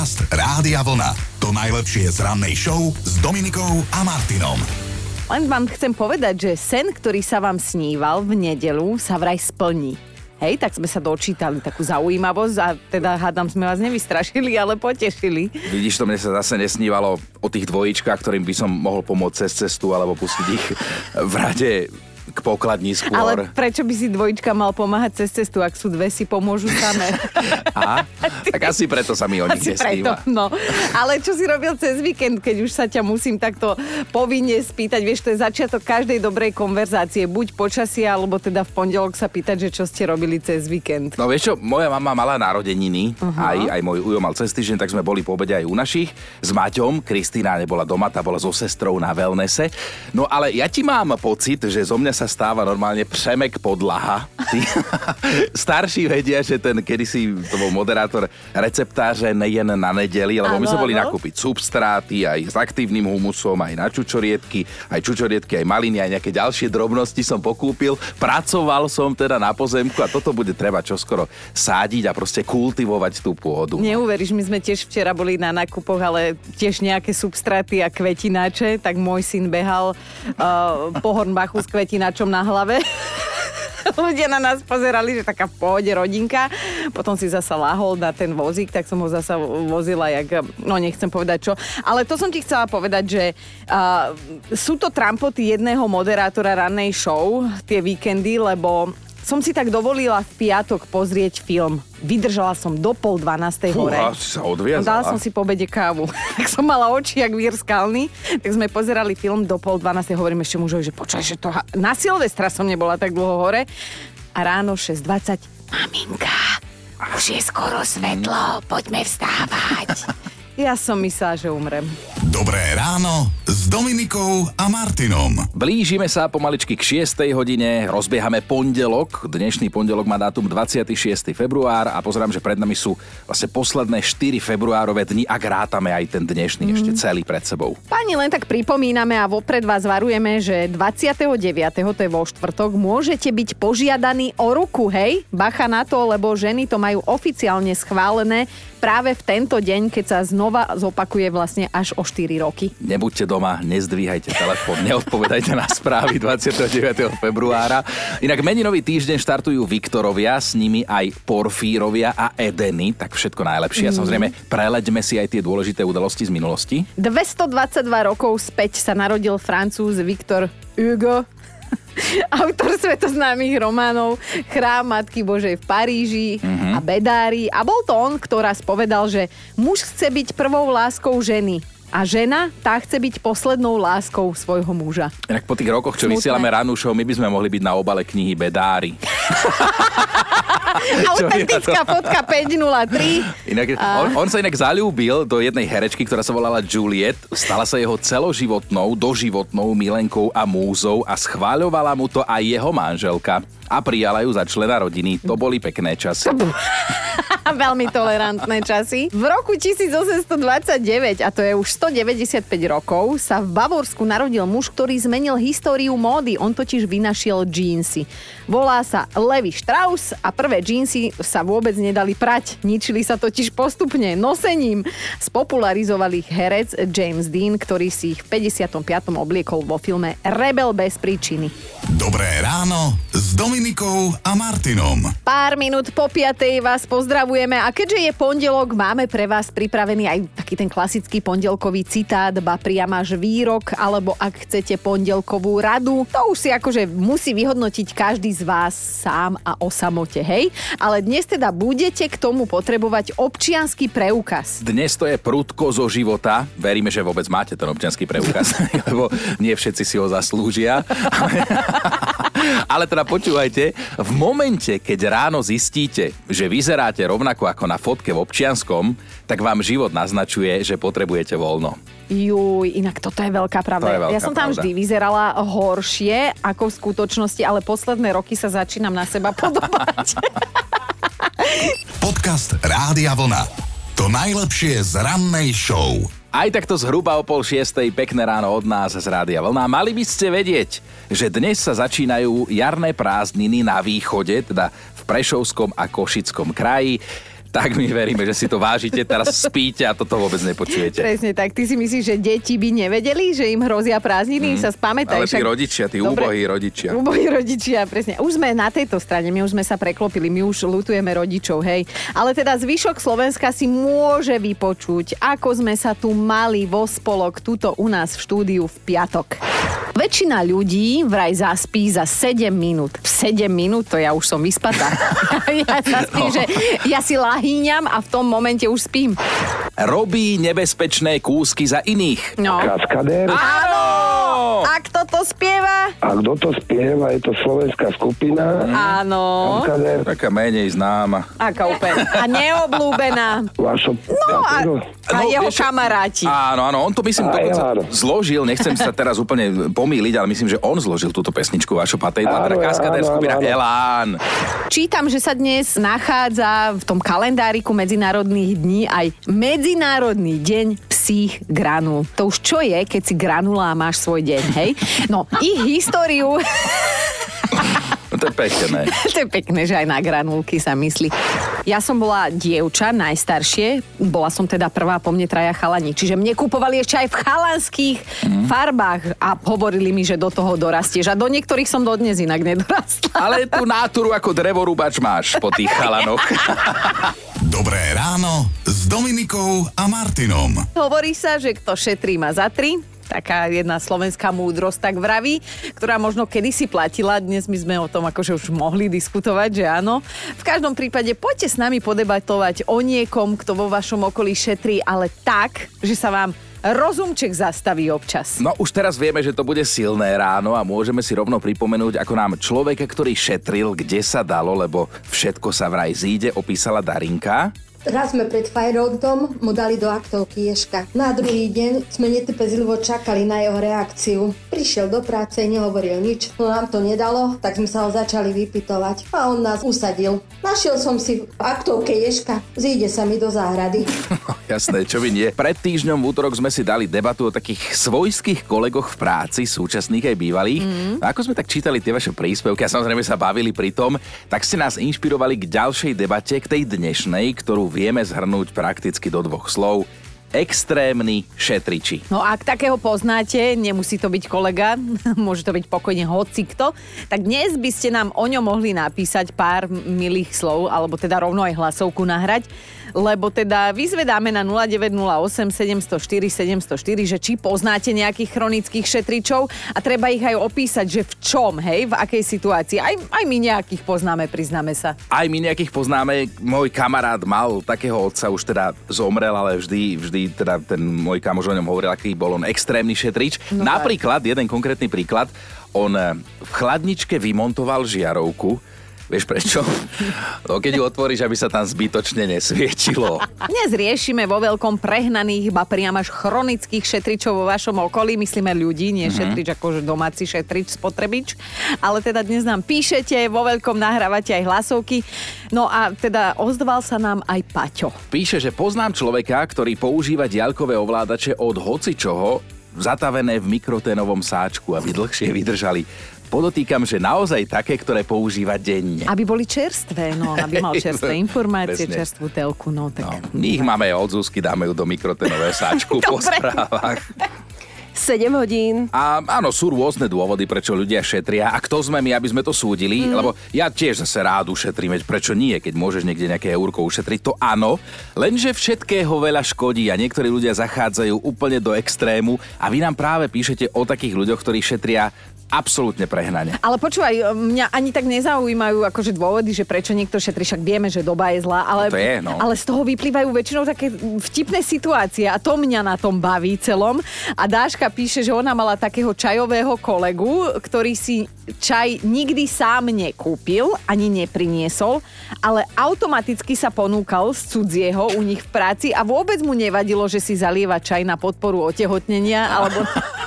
Podcast Rádia Vlna. To najlepšie z rannej show s Dominikou a Martinom. Len vám chcem povedať, že sen, ktorý sa vám sníval v nedelu, sa vraj splní. Hej, tak sme sa dočítali takú zaujímavosť a teda hádam sme vás nevystrašili, ale potešili. Vidíš, to mne sa zase nesnívalo o tých dvojičkách, ktorým by som mohol pomôcť cez cestu alebo pustiť ich v rade k pokladnísku. Ale prečo by si dvojička mal pomáhať cez cestu, ak sú dve, si pomôžu samé? A? Tak asi preto sa mi o nich preto, no. Ale čo si robil cez víkend, keď už sa ťa musím takto povinne spýtať? Vieš, to je začiatok každej dobrej konverzácie. Buď počasie, alebo teda v pondelok sa pýtať, že čo ste robili cez víkend. No vieš čo, moja mama mala narodeniny, uh-huh. aj, aj môj ujo mal cez týždeň, tak sme boli po obede aj u našich. S Maťom, Kristýna nebola doma, tá bola so sestrou na wellnesse. No ale ja ti mám pocit, že zo mňa sa stáva normálne přemek podlaha. Tí starší vedia, že ten kedysi to bol moderátor receptáře nejen na nedeli, lebo my sme boli nakúpiť substráty aj s aktívnym humusom, aj na čučoriedky, aj čučoriedky, aj maliny, aj nejaké ďalšie drobnosti som pokúpil. Pracoval som teda na pozemku a toto bude treba čoskoro sádiť a proste kultivovať tú pôdu. Neuveríš, my sme tiež včera boli na nákupoch, ale tiež nejaké substráty a kvetináče, tak môj syn behal uh, po Hornbachu s kvetináčom na hlave. Ľudia na nás pozerali, že taká v pohode rodinka. Potom si zasa lahol na ten vozík, tak som ho zasa vozila, jak, no nechcem povedať čo. Ale to som ti chcela povedať, že uh, sú to trampoty jedného moderátora rannej show, tie víkendy, lebo som si tak dovolila v piatok pozrieť film. Vydržala som do pol dvanástej hore. Fúha, si sa odviazala. Dala som si po obede kávu. tak som mala oči jak vír skalný, tak sme pozerali film do pol dvanástej. Hovorím ešte mužovi, že počkaj, že to... Ha... Na Silvestra som nebola tak dlho hore. A ráno 6.20. Maminka, už je skoro svetlo, poďme vstávať. ja som myslela, že umrem. Dobré ráno s Dominikou a Martinom. Blížime sa pomaličky k 6. hodine, rozbiehame pondelok. Dnešný pondelok má dátum 26. február a pozerám, že pred nami sú vlastne posledné 4 februárové dni, ak rátame aj ten dnešný mm. ešte celý pred sebou. Pani, len tak pripomíname a vopred vás varujeme, že 29. to je vo štvrtok, môžete byť požiadaní o ruku, hej? Bacha na to, lebo ženy to majú oficiálne schválené práve v tento deň, keď sa znova zopakuje vlastne až o 4 roky. Nebuďte doma, nezdvíhajte telefón, neodpovedajte na správy 29. februára. Inak meninový týždeň štartujú Viktorovia, s nimi aj Porfírovia a Edeny, tak všetko najlepšie. A samozrejme, preleďme si aj tie dôležité udalosti z minulosti. 222 rokov späť sa narodil francúz Viktor Hugo, autor svetoznámych románov Chrám Matky Božej v Paríži mm-hmm. a Bedári. A bol to on, kto raz povedal, že muž chce byť prvou láskou ženy. A žena, tá chce byť poslednou láskou svojho muža. Inak po tých rokoch, čo Smutné. vysielame ránu show, my by sme mohli byť na obale knihy Bedári. Autentická fotka 503. Inak, a... on, on sa inak zalúbil do jednej herečky, ktorá sa volala Juliet. Stala sa jeho celoživotnou, doživotnou milenkou a múzou a schváľovala mu to aj jeho manželka a prijala ju za člena rodiny. To boli pekné časy. Veľmi tolerantné časy. V roku 1829, a to je už 195 rokov, sa v Bavorsku narodil muž, ktorý zmenil históriu módy. On totiž vynašiel džínsy. Volá sa Levi Strauss a prvé džínsy sa vôbec nedali prať. Ničili sa totiž postupne nosením. Spopularizovali ich herec James Dean, ktorý si ich v 55. obliekol vo filme Rebel bez príčiny. Dobré ráno s Dominikou a Martinom. Pár minút po piatej vás pozdravujeme a keďže je pondelok, máme pre vás pripravený aj taký ten klasický pondelkový citát, ba priamáš výrok, alebo ak chcete pondelkovú radu. To už si akože musí vyhodnotiť každý z vás sám a o samote, hej? Ale dnes teda budete k tomu potrebovať občiansky preukaz. Dnes to je prudko zo života. Veríme, že vôbec máte ten občiansky preukaz, lebo nie všetci si ho zaslúžia. Ale teda počúvajte, v momente, keď ráno zistíte, že vyzeráte rovnako ako na fotke v občianskom, tak vám život naznačuje, že potrebujete voľno. Juj, inak toto je veľká pravda. To je veľká ja som tam pravda. vždy vyzerala horšie ako v skutočnosti, ale posledné roky sa začínam na seba podobať. Podcast Rádia Vlna. To najlepšie z rannej show. Aj takto zhruba o pol šiestej pekné ráno od nás z Rádia Vlna. Mali by ste vedieť, že dnes sa začínajú jarné prázdniny na východe, teda v Prešovskom a Košickom kraji. Tak my veríme, že si to vážite, teraz spíte a toto vôbec nepočujete. Presne tak. Ty si myslíš, že deti by nevedeli, že im hrozia prázdniny? Mm. Sa spamätaj. Ale tí však- rodičia, tí Dobre. úbohí rodičia. Ubohí rodičia, presne. Už sme na tejto strane, my už sme sa preklopili, my už lutujeme rodičov, hej. Ale teda zvyšok Slovenska si môže vypočuť, ako sme sa tu mali vo spolok tuto u nás v štúdiu v piatok. Väčšina ľudí vraj zaspí za 7 minút. V 7 minút, to ja už som vyspatá. ja zaspím, No. že ja si lahýňam a v tom momente už spím. Robí nebezpečné kúsky za iných. No. Kaskadér. Áno! A kto to spieva? A kto to spieva? Je to slovenská skupina. Áno. Kaskadér. Taká menej známa. Aká úplne. A neoblúbená. Vašo... No a, a No, jeho vieš- kamaráti. Áno, áno, on to myslím Aj, dokonca áno. zložil, nechcem sa teraz úplne pomýliť, ale myslím, že on zložil túto pesničku vašo Patejla, teda kaskadér skupina áno, áno. Elán. Čítam, že sa dnes nachádza v tom kalendáriku medzinárodných dní aj Medzinárodný deň psích granul. To už čo je, keď si granula a máš svoj deň, hej? No, ich históriu... No to je pekné. to je pekné, že aj na granulky sa myslí. Ja som bola dievča, najstaršie. Bola som teda prvá po mne traja chalani. Čiže mne kupovali ešte aj v chalanských farbách a hovorili mi, že do toho dorastieš. A do niektorých som dodnes inak nedorastla. Ale tú náturu ako drevorúbač máš po tých chalanoch. Dobré ráno Dominikou a Martinom. Hovorí sa, že kto šetrí má za tri. Taká jedna slovenská múdrosť tak vraví, ktorá možno kedysi platila, dnes my sme o tom akože už mohli diskutovať, že áno. V každom prípade poďte s nami podebatovať o niekom, kto vo vašom okolí šetrí, ale tak, že sa vám rozumček zastaví občas. No už teraz vieme, že to bude silné ráno a môžeme si rovno pripomenúť, ako nám človeka, ktorý šetril, kde sa dalo, lebo všetko sa vraj zíde, opísala Darinka. Raz sme pred Fajrodom mu dali do aktovky Ješka. Na druhý deň sme netrpezlivo čakali na jeho reakciu. Prišiel do práce, nehovoril nič, no nám to nedalo, tak sme sa ho začali vypitovať a on nás usadil. Našiel som si v aktovke Ješka, zíde sa mi do záhrady. No, jasné, čo by nie. Pred týždňom v útorok sme si dali debatu o takých svojských kolegoch v práci, súčasných aj bývalých. Mm. A ako sme tak čítali tie vaše príspevky a samozrejme sa bavili pri tom, tak ste nás inšpirovali k ďalšej debate, k tej dnešnej, ktorú vieme zhrnúť prakticky do dvoch slov. Extrémni šetriči. No ak takého poznáte, nemusí to byť kolega, môže to byť pokojne hocikto, tak dnes by ste nám o ňom mohli napísať pár milých slov, alebo teda rovno aj hlasovku nahrať, lebo teda vyzvedáme na 0908 704 704, že či poznáte nejakých chronických šetričov a treba ich aj opísať, že v čom, hej, v akej situácii. Aj, aj my nejakých poznáme, priznáme sa. Aj my nejakých poznáme, môj kamarát mal takého otca, už teda zomrel, ale vždy, vždy teda ten môj kamoš o ňom hovoril, aký bol on extrémny šetrič. No Napríklad, jeden konkrétny príklad, on v chladničke vymontoval žiarovku, Vieš prečo? No keď ju otvoríš, aby sa tam zbytočne nesvietilo. Dnes riešime vo veľkom prehnaných, ba priam až chronických šetričov vo vašom okolí. Myslíme ľudí, nie šetrič akože domáci šetrič, spotrebič. Ale teda dnes nám píšete, vo veľkom nahrávate aj hlasovky. No a teda ozval sa nám aj Paťo. Píše, že poznám človeka, ktorý používa diaľkové ovládače od hocičoho, zatavené v mikroténovom sáčku, aby dlhšie vydržali. Podotýkam, že naozaj také, ktoré používa denne. Aby boli čerstvé, no, aby mal čerstvé informácie, Presne. čerstvú telku, no tak... No, my ich máme od Zuzky, dáme ju do mikroténového sáčku po správach. 7 hodín. A áno, sú rôzne dôvody, prečo ľudia šetria. A kto sme my, aby sme to súdili? Mm. Lebo ja tiež zase rád ušetrím, veď prečo nie, keď môžeš niekde nejaké eurko ušetriť, to áno. Lenže všetkého veľa škodí a niektorí ľudia zachádzajú úplne do extrému a vy nám práve píšete o takých ľuďoch, ktorí šetria absolútne prehnane. Ale počúvaj, mňa ani tak nezaujímajú akože dôvody, že prečo niekto šetrí, však vieme, že doba je zlá, ale, No to je, no. ale z toho vyplývajú väčšinou také vtipné situácie a to mňa na tom baví celom. A Dáška píše, že ona mala takého čajového kolegu, ktorý si čaj nikdy sám nekúpil, ani nepriniesol, ale automaticky sa ponúkal z cudzieho u nich v práci a vôbec mu nevadilo, že si zalieva čaj na podporu otehotnenia alebo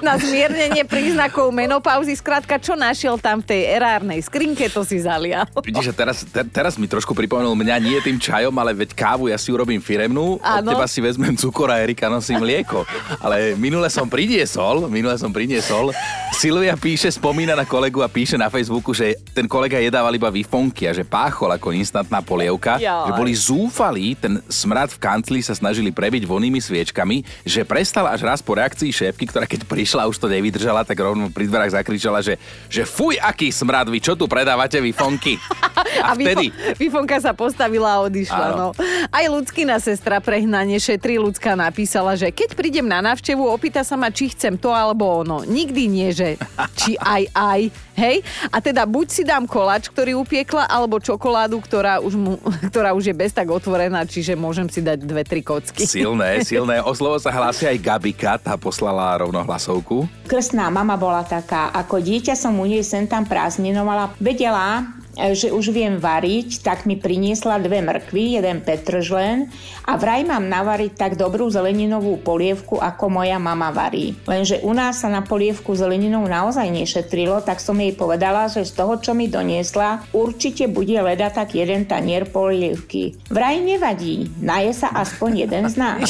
na zmiernenie príznakov menopauzy, skrátka, čo našiel tam v tej erárnej skrinke, to si zalial. Vidíš, že teraz, te, teraz mi trošku pripomenul mňa nie tým čajom, ale veď kávu ja si urobím firemnú, od Áno. teba si vezmem cukor a Erika nosí mlieko. Ale minule som priniesol, minule som priniesol. Silvia píše, spomína na kolegu a píše na Facebooku, že ten kolega jedával iba vifonky a že páchol ako instantná polievka, Jaj. že boli zúfalí, ten smrad v kancli sa snažili prebiť vonými sviečkami, že prestal až raz po reakcii šéfky, ktorá keď prišla už to nevydržala, tak rovno pri dverách zakričala, že, že fuj, aký smrad, vy čo tu predávate vifonky? A, vtedy... Vifo- Vifonka sa postavila a odišla. Áno. No. Aj ľudskina sestra prehnanie šetri ľudská napísala, že keď prídem na návštevu, opýta sa ma, či chcem to alebo ono. Nikdy nie, že či aj aj. Hej? A teda buď si dám koláč, ktorý upiekla, alebo čokoládu, ktorá už, mu, ktorá už je bez tak otvorená, čiže môžem si dať dve, tri kocky. Silné, silné. O slovo sa hlási aj Gabika, tá poslala rovno hlasovku. Krstná mama bola taká, ako dieťa som u nej sem tam prázdninovala, vedela, že už viem variť, tak mi priniesla dve mrkvy, jeden petržlen a vraj mám navariť tak dobrú zeleninovú polievku, ako moja mama varí. Lenže u nás sa na polievku zeleninou naozaj nešetrilo, tak som jej povedala, že z toho, čo mi doniesla, určite bude leda tak jeden tanier polievky. Vraj nevadí, naje sa aspoň jeden z nás.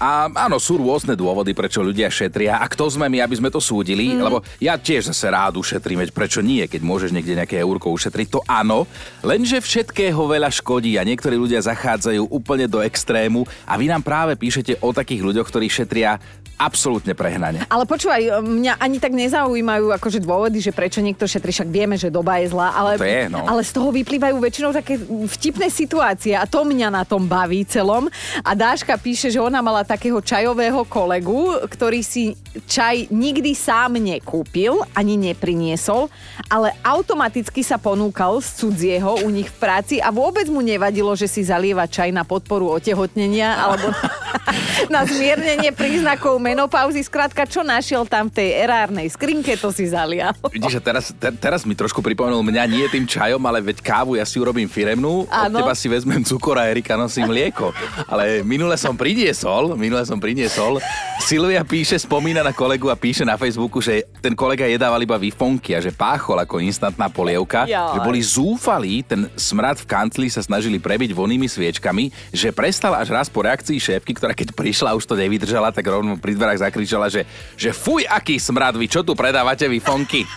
A áno, sú rôzne dôvody, prečo ľudia šetria. A kto sme my, aby sme to súdili? Mm. Lebo ja tiež zase rád ušetrím, veď prečo nie, keď môžeš niekde nejaké eurko ušetriť, to áno. Lenže všetkého veľa škodí a niektorí ľudia zachádzajú úplne do extrému a vy nám práve píšete o takých ľuďoch, ktorí šetria absolútne prehnane. Ale počúvaj, mňa ani tak nezaujímajú akože dôvody, že prečo niekto šetrí, však vieme, že doba je zlá, ale, To je, no. ale z toho vyplývajú väčšinou také vtipné situácie a to mňa na tom baví celom. A Dáška píše, že ona mala takého čajového kolegu, ktorý si čaj nikdy sám nekúpil, ani nepriniesol, ale automaticky sa ponúkal z cudzieho u nich v práci a vôbec mu nevadilo, že si zalieva čaj na podporu otehotnenia alebo na zmiernenie príznakov menopauzy. Skrátka, čo našiel tam v tej erárnej skrinke, to si zalial. Vidíš, že teraz, te, teraz mi trošku pripomenul mňa nie tým čajom, ale veď kávu ja si urobím firemnú, od Áno. teba si vezmem cukor a Erika nosí mlieko. Ale minule som priniesol, minule som priniesol. Silvia píše, spomína na kolegu a píše na Facebooku, že ten kolega jedával iba vifonky a že páchol ako instantná polievka, Jaj. že boli zúfalí, ten smrad v kancli sa snažili prebiť vonými sviečkami, že prestal až raz po reakcii šéfky, ktorá keď prišla už to nevydržala, tak rovno pri dverách zakričala, že, že fuj, aký smrad, vy čo tu predávate vifonky?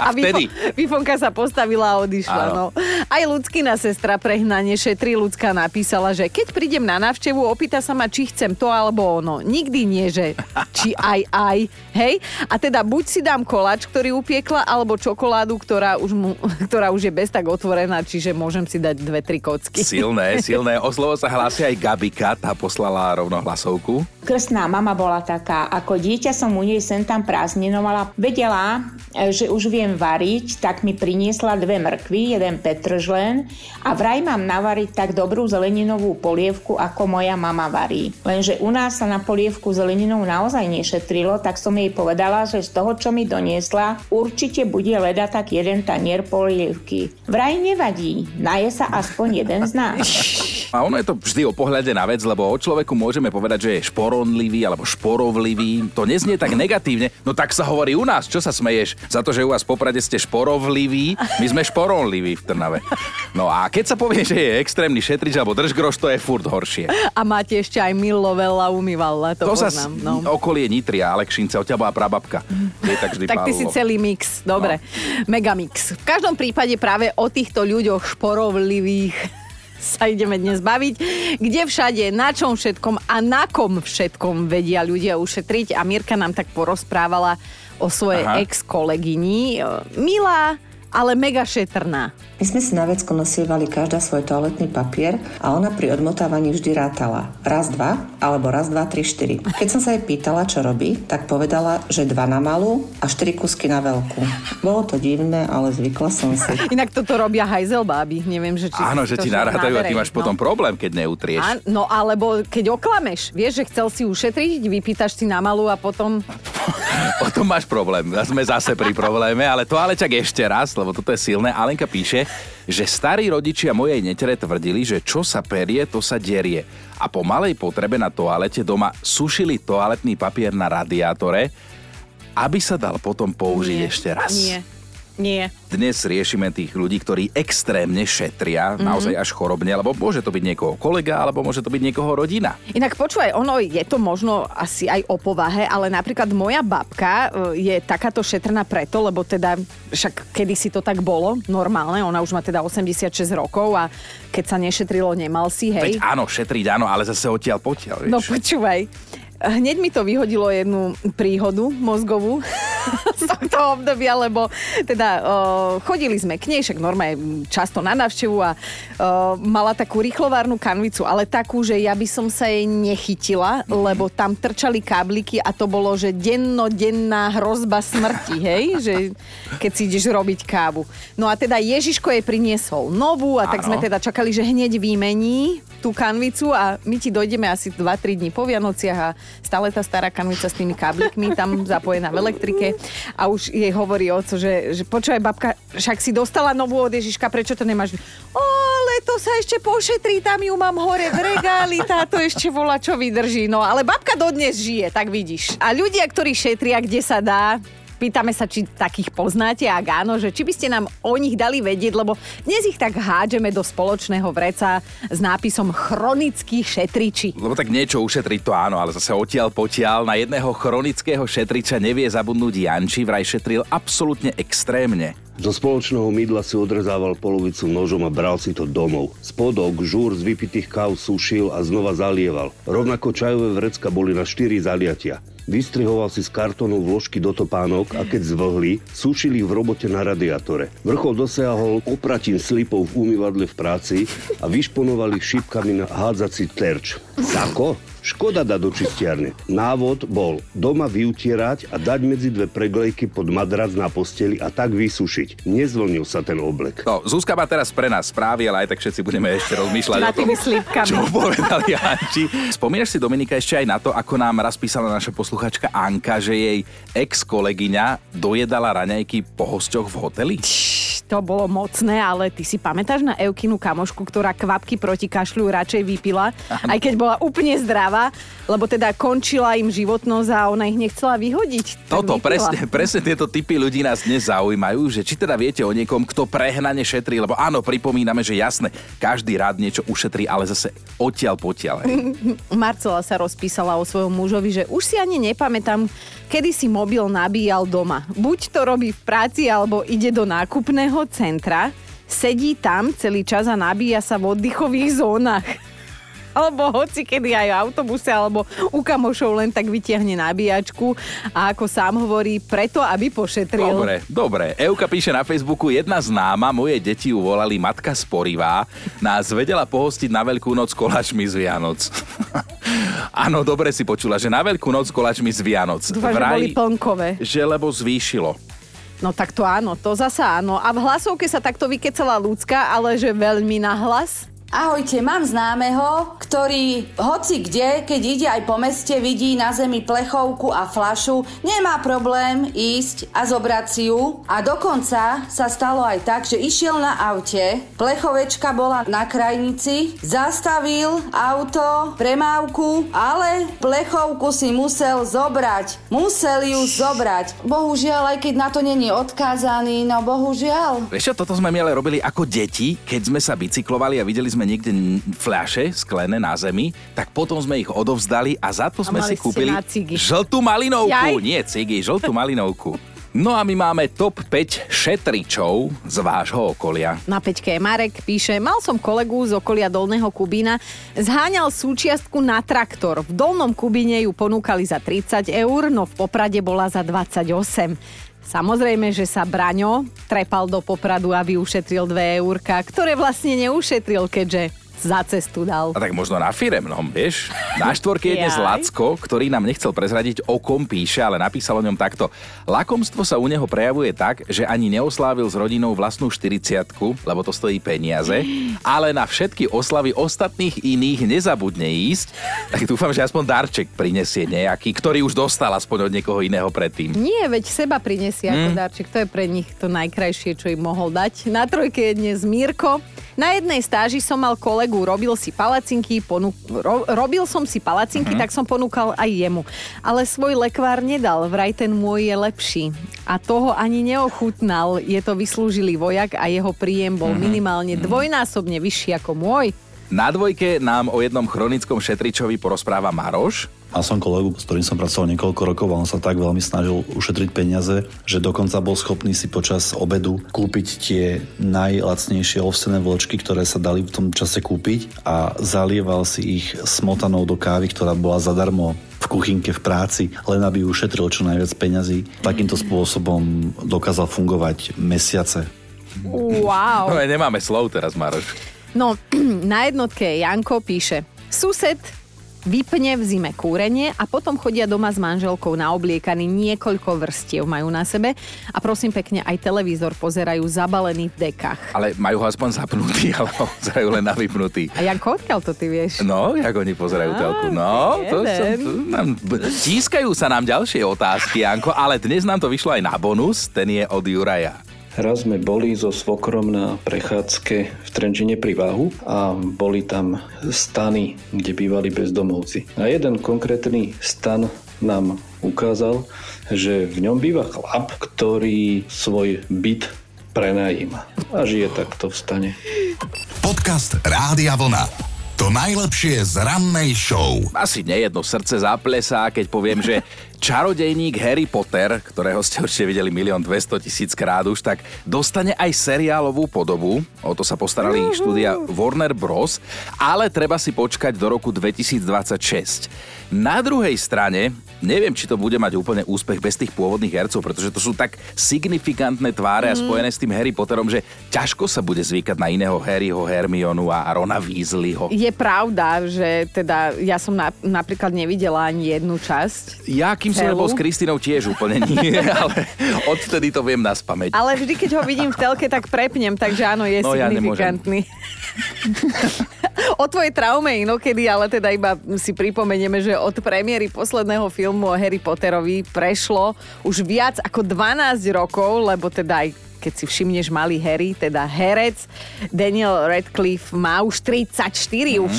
A, vtedy... Vifo- Vifonka sa postavila a odišla. Áno. No. Aj ľudskina sestra prehnanie šetri ľudská napísala, že keď prídem na návštevu, opýta sa ma, či chcem to alebo ono. Nikdy nie, že či aj aj. Hej? A teda buď si dám koláč, ktorý upiekla, alebo čokoládu, ktorá už, mu, ktorá už je bez tak otvorená, čiže môžem si dať dve, tri kocky. Silné, silné. O slovo sa hlási aj Gabika, tá poslala rovno hlasovku. Krstná mama bola taká, ako dieťa som u nej sem tam prázdninovala, vedela, e, že už viem variť, tak mi priniesla dve mrkvy, jeden petržlen a vraj mám navariť tak dobrú zeleninovú polievku, ako moja mama varí. Lenže u nás sa na polievku zeleninou naozaj nešetrilo, tak som jej povedala, že z toho, čo mi doniesla, určite bude leda tak jeden tanier polievky. Vraj nevadí, naje sa aspoň jeden z nás. A ono je to vždy o pohľade na vec, lebo o človeku môžeme povedať, že je šporonlivý alebo šporovlivý. To neznie tak negatívne. No tak sa hovorí u nás. Čo sa smeješ? Za to, že u vás Poprade ste šporovliví, my sme šporonliví v Trnave. No a keď sa povie, že je extrémny šetrič alebo držgroš, to je furt horšie. A máte ešte aj Milo Vela umývala, to, To sa poznám. No. okolie Nitry a Alekšince, od teba bola prababka. Je tak vždy Tak ty si celý mix, dobre. No. Megamix. V každom prípade práve o týchto ľuďoch šporovlivých sa ideme dnes baviť, kde všade, na čom všetkom a na kom všetkom vedia ľudia ušetriť. A Mirka nám tak porozprávala o svojej Aha. ex-kolegyni. Milá, ale mega šetrná. My sme si na vecko nosievali každá svoj toaletný papier a ona pri odmotávaní vždy rátala. Raz, dva, alebo raz, dva, tri, štyri. Keď som sa jej pýtala, čo robí, tak povedala, že dva na malú a štyri kusky na veľkú. Bolo to divné, ale zvykla som si. Inak toto robia hajzel báby. Neviem, že či... Áno, že ti narátajú a ty máš potom no. problém, keď neutrieš. Á, no alebo keď oklameš, vieš, že chcel si ušetriť, vypýtaš si na malú a potom... Potom máš problém. Sme zase pri probléme, ale to ale čak ešte raz, lebo toto je silné. Alenka píše, že starí rodičia mojej netere tvrdili, že čo sa perie, to sa derie. A po malej potrebe na toalete doma sušili toaletný papier na radiátore aby sa dal potom použiť Nie, ešte raz. Nie, nie. Dnes riešime tých ľudí, ktorí extrémne šetria, mm-hmm. naozaj až chorobne, lebo môže to byť niekoho kolega, alebo môže to byť niekoho rodina. Inak počúvaj, ono je to možno asi aj o povahe, ale napríklad moja babka e, je takáto šetrná preto, lebo teda však kedysi to tak bolo, normálne, ona už má teda 86 rokov a keď sa nešetrilo, nemal si, hej. Veď áno, šetriť áno, ale zase odtiaľ potiaľ, vieš. No počúvaj, hneď mi to vyhodilo jednu príhodu mozgovú z tohto obdobia, lebo teda o, chodili sme k nej, však normálne často na návštevu a o, mala takú rýchlovárnu kanvicu, ale takú, že ja by som sa jej nechytila, lebo tam trčali kábliky a to bolo, že dennodenná hrozba smrti, hej, že keď si ideš robiť kávu. No a teda Ježiško jej priniesol novú a tak Áno. sme teda čakali, že hneď vymení tú kanvicu a my ti dojdeme asi 2-3 dní po Vianociach a stále tá stará kanvica s tými káblikmi tam zapojená v elektrike a už jej hovorí oco, že, že počúvaj babka, však si dostala novú od Ježiška, prečo to nemáš? O, ale to sa ešte pošetrí, tam ju mám hore v regáli, táto ešte volá, čo vydrží. No ale babka dodnes žije, tak vidíš. A ľudia, ktorí šetria, kde sa dá, Pýtame sa, či takých poznáte, ak áno, že či by ste nám o nich dali vedieť, lebo dnes ich tak hádžeme do spoločného vreca s nápisom chronický šetriči. Lebo tak niečo ušetriť to áno, ale zase odtiaľ potiaľ na jedného chronického šetriča nevie zabudnúť Janči, vraj šetril absolútne extrémne. Zo spoločného mydla si odrezával polovicu nožom a bral si to domov. Spodok, žúr z vypitých káv sušil a znova zalieval. Rovnako čajové vrecka boli na 4 zaliatia. Vystrihoval si z kartónu vložky do topánok a keď zvlhli, sušili v robote na radiátore. Vrchol dosiahol opratím slipov v umývadle v práci a vyšponovali šípkami na hádzací terč. Zako? Škoda dať do čistiarne. Návod bol doma vyutierať a dať medzi dve preglejky pod madrac na posteli a tak vysušiť. Nezvlnil sa ten oblek. No, Zuzka má teraz pre nás správy, ale aj tak všetci budeme ešte rozmýšľať Na o tom, slípkami. čo povedal Janči. Spomínaš si, Dominika, ešte aj na to, ako nám raz písala naša posluchačka Anka, že jej ex-kolegyňa dojedala raňajky po hosťoch v hoteli? Pš, To bolo mocné, ale ty si pamätáš na Eukinu kamošku, ktorá kvapky proti kašľu radšej vypila, aj keď bola úplne zdravá, lebo teda končila im životnosť a ona ich nechcela vyhodiť. Toto, vypila. presne, presne tieto typy ľudí nás dnes zaujímajú, že či teda viete o niekom, kto prehnane šetrí, lebo áno, pripomíname, že jasné, každý rád niečo ušetrí, ale zase odtiaľ potiaľ. Marcela sa rozpísala o svojom mužovi, že už si ani nepamätám, kedy si mobil nabíjal doma. Buď to robí v práci, alebo ide do nákupného centra, sedí tam celý čas a nabíja sa v oddychových zónach. Alebo hoci kedy aj v autobuse, alebo u kamošov len tak vytiahne nabíjačku a ako sám hovorí, preto, aby pošetril. Dobre, dobre. Euka píše na Facebooku, jedna známa, moje deti ju volali Matka Sporivá, nás vedela pohostiť na Veľkú noc koláčmi z Vianoc. Áno, dobre si počula, že na Veľkú noc koláčmi z Vianoc. Dúfam, že boli plnkové. že lebo zvýšilo. No tak to áno, to zasa áno. A v hlasovke sa takto vykecala ľudská, ale že veľmi nahlas. Ahojte, mám známeho, ktorý hoci kde, keď ide aj po meste, vidí na zemi plechovku a flašu, nemá problém ísť a zobrať si ju. A dokonca sa stalo aj tak, že išiel na aute, plechovečka bola na krajnici, zastavil auto, premávku, ale plechovku si musel zobrať. Musel ju zobrať. Bohužiaľ, aj keď na to není odkázaný, no bohužiaľ. Vieš toto sme my ale robili ako deti, keď sme sa bicyklovali a videli sme niekde n- fľaše sklené na zemi, tak potom sme ich odovzdali a za to sme si kúpili žltú malinovku. Jaj. Nie cigy, žltú malinovku. No a my máme top 5 šetričov z vášho okolia. Na peťke Marek, píše, mal som kolegu z okolia Dolného Kubína, zháňal súčiastku na traktor. V Dolnom Kubíne ju ponúkali za 30 eur, no v Poprade bola za 28. Samozrejme, že sa Braňo trepal do Popradu, aby ušetril 2 eurka, ktoré vlastne neušetril, keďže za cestu dal. A tak možno na firemnom, vieš? Na štvorke je dnes. Lacko, ktorý nám nechcel prezradiť, o kom píše, ale napísal o ňom takto. Lakomstvo sa u neho prejavuje tak, že ani neoslávil s rodinou vlastnú 40 lebo to stojí peniaze, ale na všetky oslavy ostatných iných nezabudne ísť. Tak dúfam, že aspoň darček prinesie nejaký, ktorý už dostal aspoň od niekoho iného predtým. Nie, veď seba prinesie ako Hm. darček. To je pre nich to najkrajšie, čo im mohol dať. Na trojke je dnes Mírko. Na jednej stáži som mal kolegu kolegu, robil si palacinky, ponú... ro... robil som si palacinky, Mhm. tak som ponúkal aj jemu. Ale svoj lekvár nedal, vraj ten môj je lepší. A toho ani neochutnal. Je to vyslúžilý vojak a jeho príjem bol Mhm. minimálne dvojnásobne vyšší ako môj. Na dvojke nám o jednom chronickom šetričovi porozpráva Maroš. Mal som kolegu, s ktorým som pracoval niekoľko rokov a on sa tak veľmi snažil ušetriť peniaze, že dokonca bol schopný si počas obedu kúpiť tie najlacnejšie ovsené vločky, ktoré sa dali v tom čase kúpiť a zalieval si ich smotanou do kávy, ktorá bola zadarmo v kuchynke v práci, len aby ušetril čo najviac peňazí. Takýmto spôsobom dokázal fungovať mesiace. Wow. No nemáme slov teraz, Maroš. No, na jednotke Janko píše, sused vypne v zime kúrenie a potom chodia doma s manželkou na obliekaný niekoľko vrstiev majú na sebe a prosím pekne aj televízor pozerajú zabalený v dekách. Ale majú ho aspoň zapnutý, alebo pozerajú len na vypnutý. A Janko, odkiaľ to ty vieš? No, jak oni pozerajú Á, telku. No, to som, jeden. to nám, tískajú sa nám ďalšie otázky, Janko, ale dnes nám to vyšlo aj na bonus, ten je od Juraja. Raz sme boli so svokrom na prechádzke v Trenčine pri Váhu a boli tam stany, kde bývali bezdomovci. A jeden konkrétny stan nám ukázal, že v ňom býva chlap, ktorý svoj byt prenajíma a žije takto v stane. Podcast Rádia Vlna. To najlepšie z rannej show. Asi nejedno srdce zaplesá, keď poviem, že čarodejník Harry Potter, ktorého ste určite videli milión 200 tisíc krát už, tak dostane aj seriálovú podobu. O to sa postarali štúdia Warner Bros. Ale treba si počkať do roku 2026. Na druhej strane, neviem, či to bude mať úplne úspech bez tých pôvodných hercov, pretože to sú tak signifikantné tváre a Mm. spojené s tým Harry Potterom, že ťažko sa bude zvykať na iného Harryho, Hermionu a Rona Weasleyho. Je pravda, že teda ja som na, napríklad nevidela ani jednu časť. Ja, kým som Celú? nebol s Kristínou, tiež úplne nie, ale odvtedy to viem na spameť. Ale vždy, keď ho vidím v telke, tak prepnem, takže áno, je No, ja signifikantný. o tvojej traume inokedy, ale teda iba si pripomenieme, že od premiéry posledného filmu o Harry Potterovi prešlo už viac ako 12 rokov, lebo teda aj keď si všimneš malý Harry, teda herec, Daniel Radcliffe má už 34, Mhm. už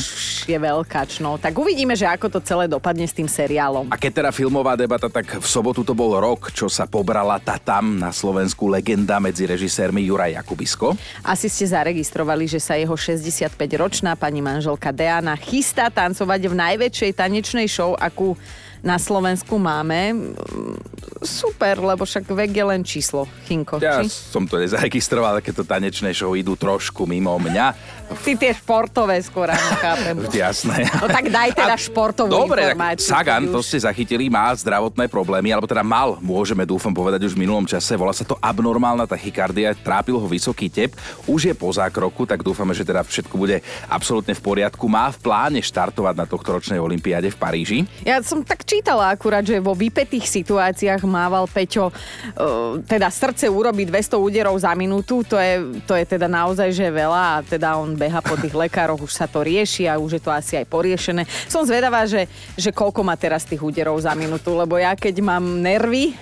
je veľkač, no. Tak uvidíme, že ako to celé dopadne s tým seriálom. A keď teda filmová debata, tak v sobotu to bol rok, čo sa pobrala tá tam na Slovensku legenda medzi režisérmi Juraj Jakubisko. Asi ste zaregistrovali, že sa jeho 65-ročná pani manželka Deana chystá tancovať v najväčšej tanečnej show, akú na Slovensku máme. Mm, Super, lebo však vek je len číslo, Chinko. Ja či? som to nezaregistroval, ale keď to tanečné show idú trošku mimo mňa. Ty tie športové skôr, áno, chápem. Jasné. No tak daj teda športovú Dobre, informáciu. Sagan, keď to ste zachytili, má zdravotné problémy, alebo teda mal, môžeme dúfam povedať už v minulom čase. Volá sa to abnormálna tachykardia, trápil ho vysoký tep, už je po zákroku, tak dúfame, že teda všetko bude absolútne v poriadku. Má v pláne štartovať na tohto ročnej olympiáde v Paríži. Ja som tak čítala akurát, že vo vypetých situáciách mával Peťo uh, teda srdce urobí 200 úderov za minútu, to je, to je teda naozaj že veľa a teda on beha po tých lekároch, už sa to rieši a už je to asi aj poriešené. Som zvedavá, že, že koľko má teraz tých úderov za minútu, lebo ja keď mám nervy...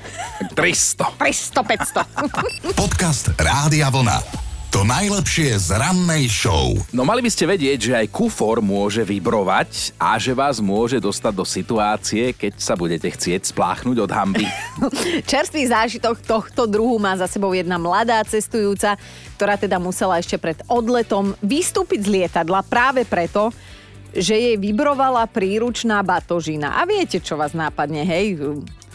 300. 300, 500. Podcast Rádia Vlna. To najlepšie z rannej show. No mali by ste vedieť, že aj kufor môže vybrovať a že vás môže dostať do situácie, keď sa budete chcieť spláchnuť od hamby. Čerstvý zážitok tohto druhu má za sebou jedna mladá cestujúca, ktorá teda musela ešte pred odletom vystúpiť z lietadla práve preto, že jej vybrovala príručná batožina. A viete, čo vás nápadne, hej?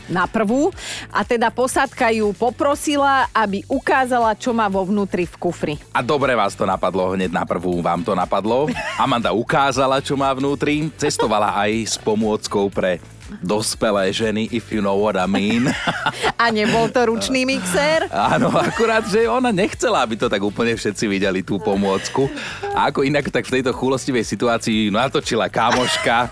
Na prvú a teda posádka ju poprosila, aby ukázala, čo má vo vnútri v kufri. A dobre vás to napadlo, hneď na prvú vám to napadlo. Amanda ukázala, čo má vnútri. Cestovala aj s pomôckou pre dospelé ženy, if you know what I mean. A nebol to ručný mixér? Áno, akurát, že ona nechcela, aby to tak úplne všetci videli, tú pomôcku. A ako inak, tak v tejto chúlostivej situácii natočila kamoška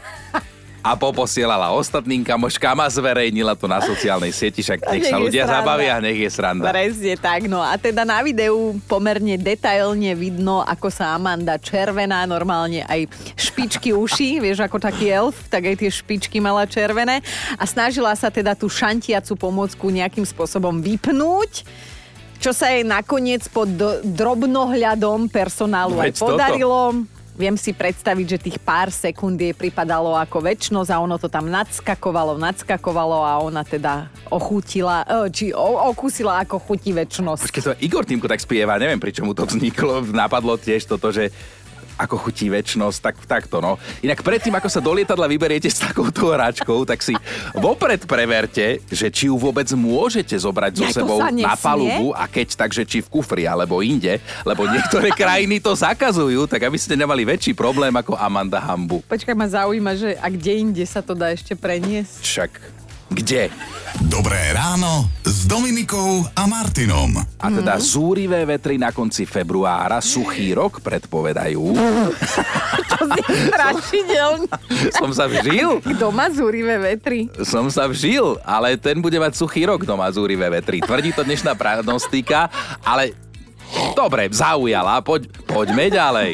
a poposielala ostatným kamoškám a zverejnila to na sociálnej sieti, však nech sa Nech ľudia sranda. zabavia, nech je sranda. Presne tak, no a teda na videu pomerne detailne vidno, ako sa Amanda červená, normálne aj špičky uší, vieš, ako taký elf, tak aj tie špičky mala červené a snažila sa teda tú šantiacu pomôcku nejakým spôsobom vypnúť čo sa jej nakoniec pod do- drobnohľadom personálu aj Veď toto. Viem si predstaviť, že tých pár sekúnd jej pripadalo ako väčšnosť a ono to tam nadskakovalo, nadskakovalo a ona teda ochutila, e, či okúsila ako chutí väčšnosť. Počkej, to Igor Týmko tak spieva, neviem, pri čomu to vzniklo. Napadlo tiež toto, že ako chutí väčšnosť, tak takto no. Inak predtým, ako sa do lietadla vyberiete s takouto hračkou, tak si vopred preverte, že či ju vôbec môžete zobrať so Ja, sebou na palubu a keď takže či v kufri alebo inde, lebo niektoré krajiny to zakazujú, tak aby ste nemali väčší problém ako Amanda Hambu. Počkaj, ma zaujíma, že a kde inde sa to dá ešte preniesť? Však kde? Dobré ráno s Dominikou a Martinom. A teda zúrivé vetry na konci februára, suchý rok predpovedajú. To si strašidelný. Som sa vžil. Kto má zúrivé vetry? Som sa vžil, ale ten bude mať suchý rok doma zúrivé vetry. Tvrdí to dnešná prognostika, ale dobre, zaujala, poď, poďme ďalej.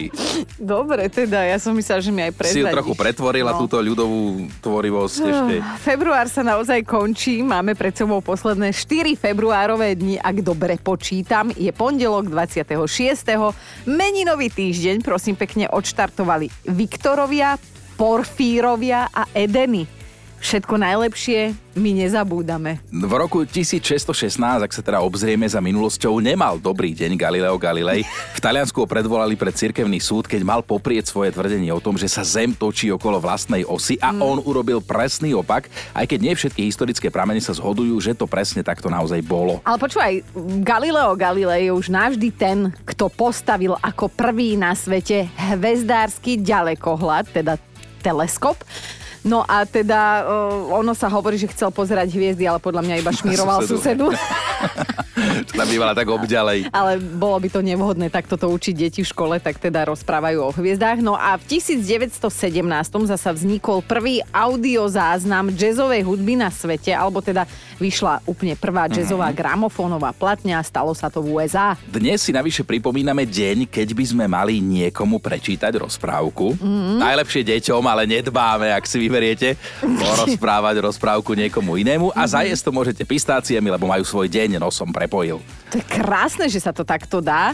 Dobre, teda, ja som myslela, že mi aj Si ju prezradíš. trochu pretvorila, No. túto ľudovú tvorivosť ešte. Február sa naozaj končí, máme pred sebou posledné 4 februárové dni, ak dobre počítam. Je pondelok 26. Meninový týždeň, prosím pekne, odštartovali Viktorovia, Porfírovia a Edeny. Všetko najlepšie, my nezabúdame. V roku 1616, ak sa teda obzrieme za minulosťou, nemal dobrý deň Galileo Galilei. V Taliansku ho predvolali pred cirkevný súd, keď mal poprieť svoje tvrdenie o tom, že sa Zem točí okolo vlastnej osy a on urobil presný opak, aj keď nie všetky historické pramene sa zhodujú, že to presne takto naozaj bolo. Ale počúvaj, Galileo Galilei je už navždy ten, kto postavil ako prvý na svete hvezdársky ďalekohľad, teda teleskop. No a teda uh, ono sa hovorí, že chcel pozerať hviezdy, ale podľa mňa iba šmíroval Susedu. susedu. Tam bývala tak obďalej. ale bolo by to nevhodné takto to učiť deti v škole, tak teda rozprávajú o hviezdách. No a v 1917 zasa vznikol prvý audiozáznam jazzovej hudby na svete, alebo teda vyšla úplne prvá jazzová gramofónová platňa stalo sa to v USA. Dnes si navyše pripomíname deň, keď by sme mali niekomu prečítať rozprávku. Mhm. Najlepšie deťom, ale nedbáme, ak si vyberiete, porozprávať rozprávku niekomu inému a Mhm. zajesť to môžete pistáciami, lebo majú svoj deň, nosom prepojil. To je krásne, že sa to takto dá.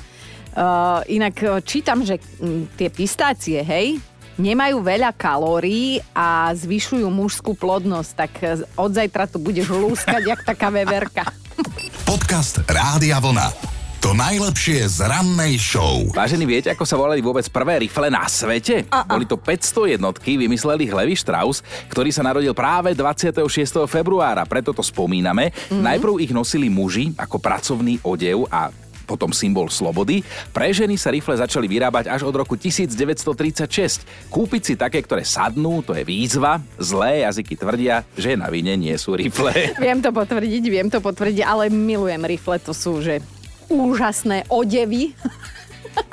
Uh, inak uh, čítam, že mm, tie pistácie, hej, nemajú veľa kalórií a zvyšujú mužskú plodnosť, tak uh, od zajtra to budeš lúskať, jak taká veverka. Podcast Rádia Vlna. To najlepšie z rannej show. Vážení, viete, ako sa volali vôbec prvé rifle na svete? A-a. Boli to 500 jednotky, vymysleli Levi Strauss, ktorý sa narodil práve 26. februára, preto to spomíname. Mhm. Najprv ich nosili muži ako pracovný odev a potom symbol slobody. Pre ženy sa rifle začali vyrábať až od roku 1936. Kúpiť si také, ktoré sadnú, to je výzva. Zlé jazyky tvrdia, že na vine nie sú rifle. Viem to potvrdiť, viem to potvrdiť, ale milujem rifle, to sú, že úžasné odevy.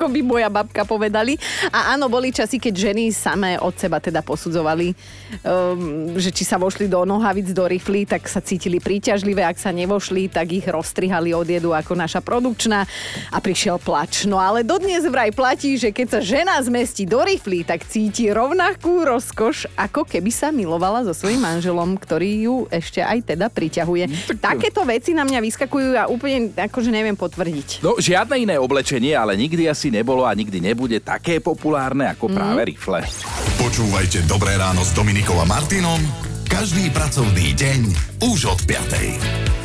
Ako by moja babka povedali. A áno, boli časy, keď ženy samé od seba teda posudzovali, um, že či sa vošli do nohavic, do rifly, tak sa cítili príťažlivé. Ak sa nevošli, tak ich roztrihali od jedu ako naša produkčná a prišiel plač. No ale dodnes vraj platí, že keď sa žena zmestí do rifly, tak cíti rovnakú rozkoš, ako keby sa milovala so svojím manželom, ktorý ju ešte aj teda priťahuje. Takéto veci na mňa vyskakujú a úplne akože neviem potvrdiť. No, žiadne iné oblečenie, ale nikdy asi nebolo a nikdy nebude také populárne ako Mhm. práve rifle. Počúvajte Dobré ráno s Dominikou a Martinom každý pracovný deň už od 5.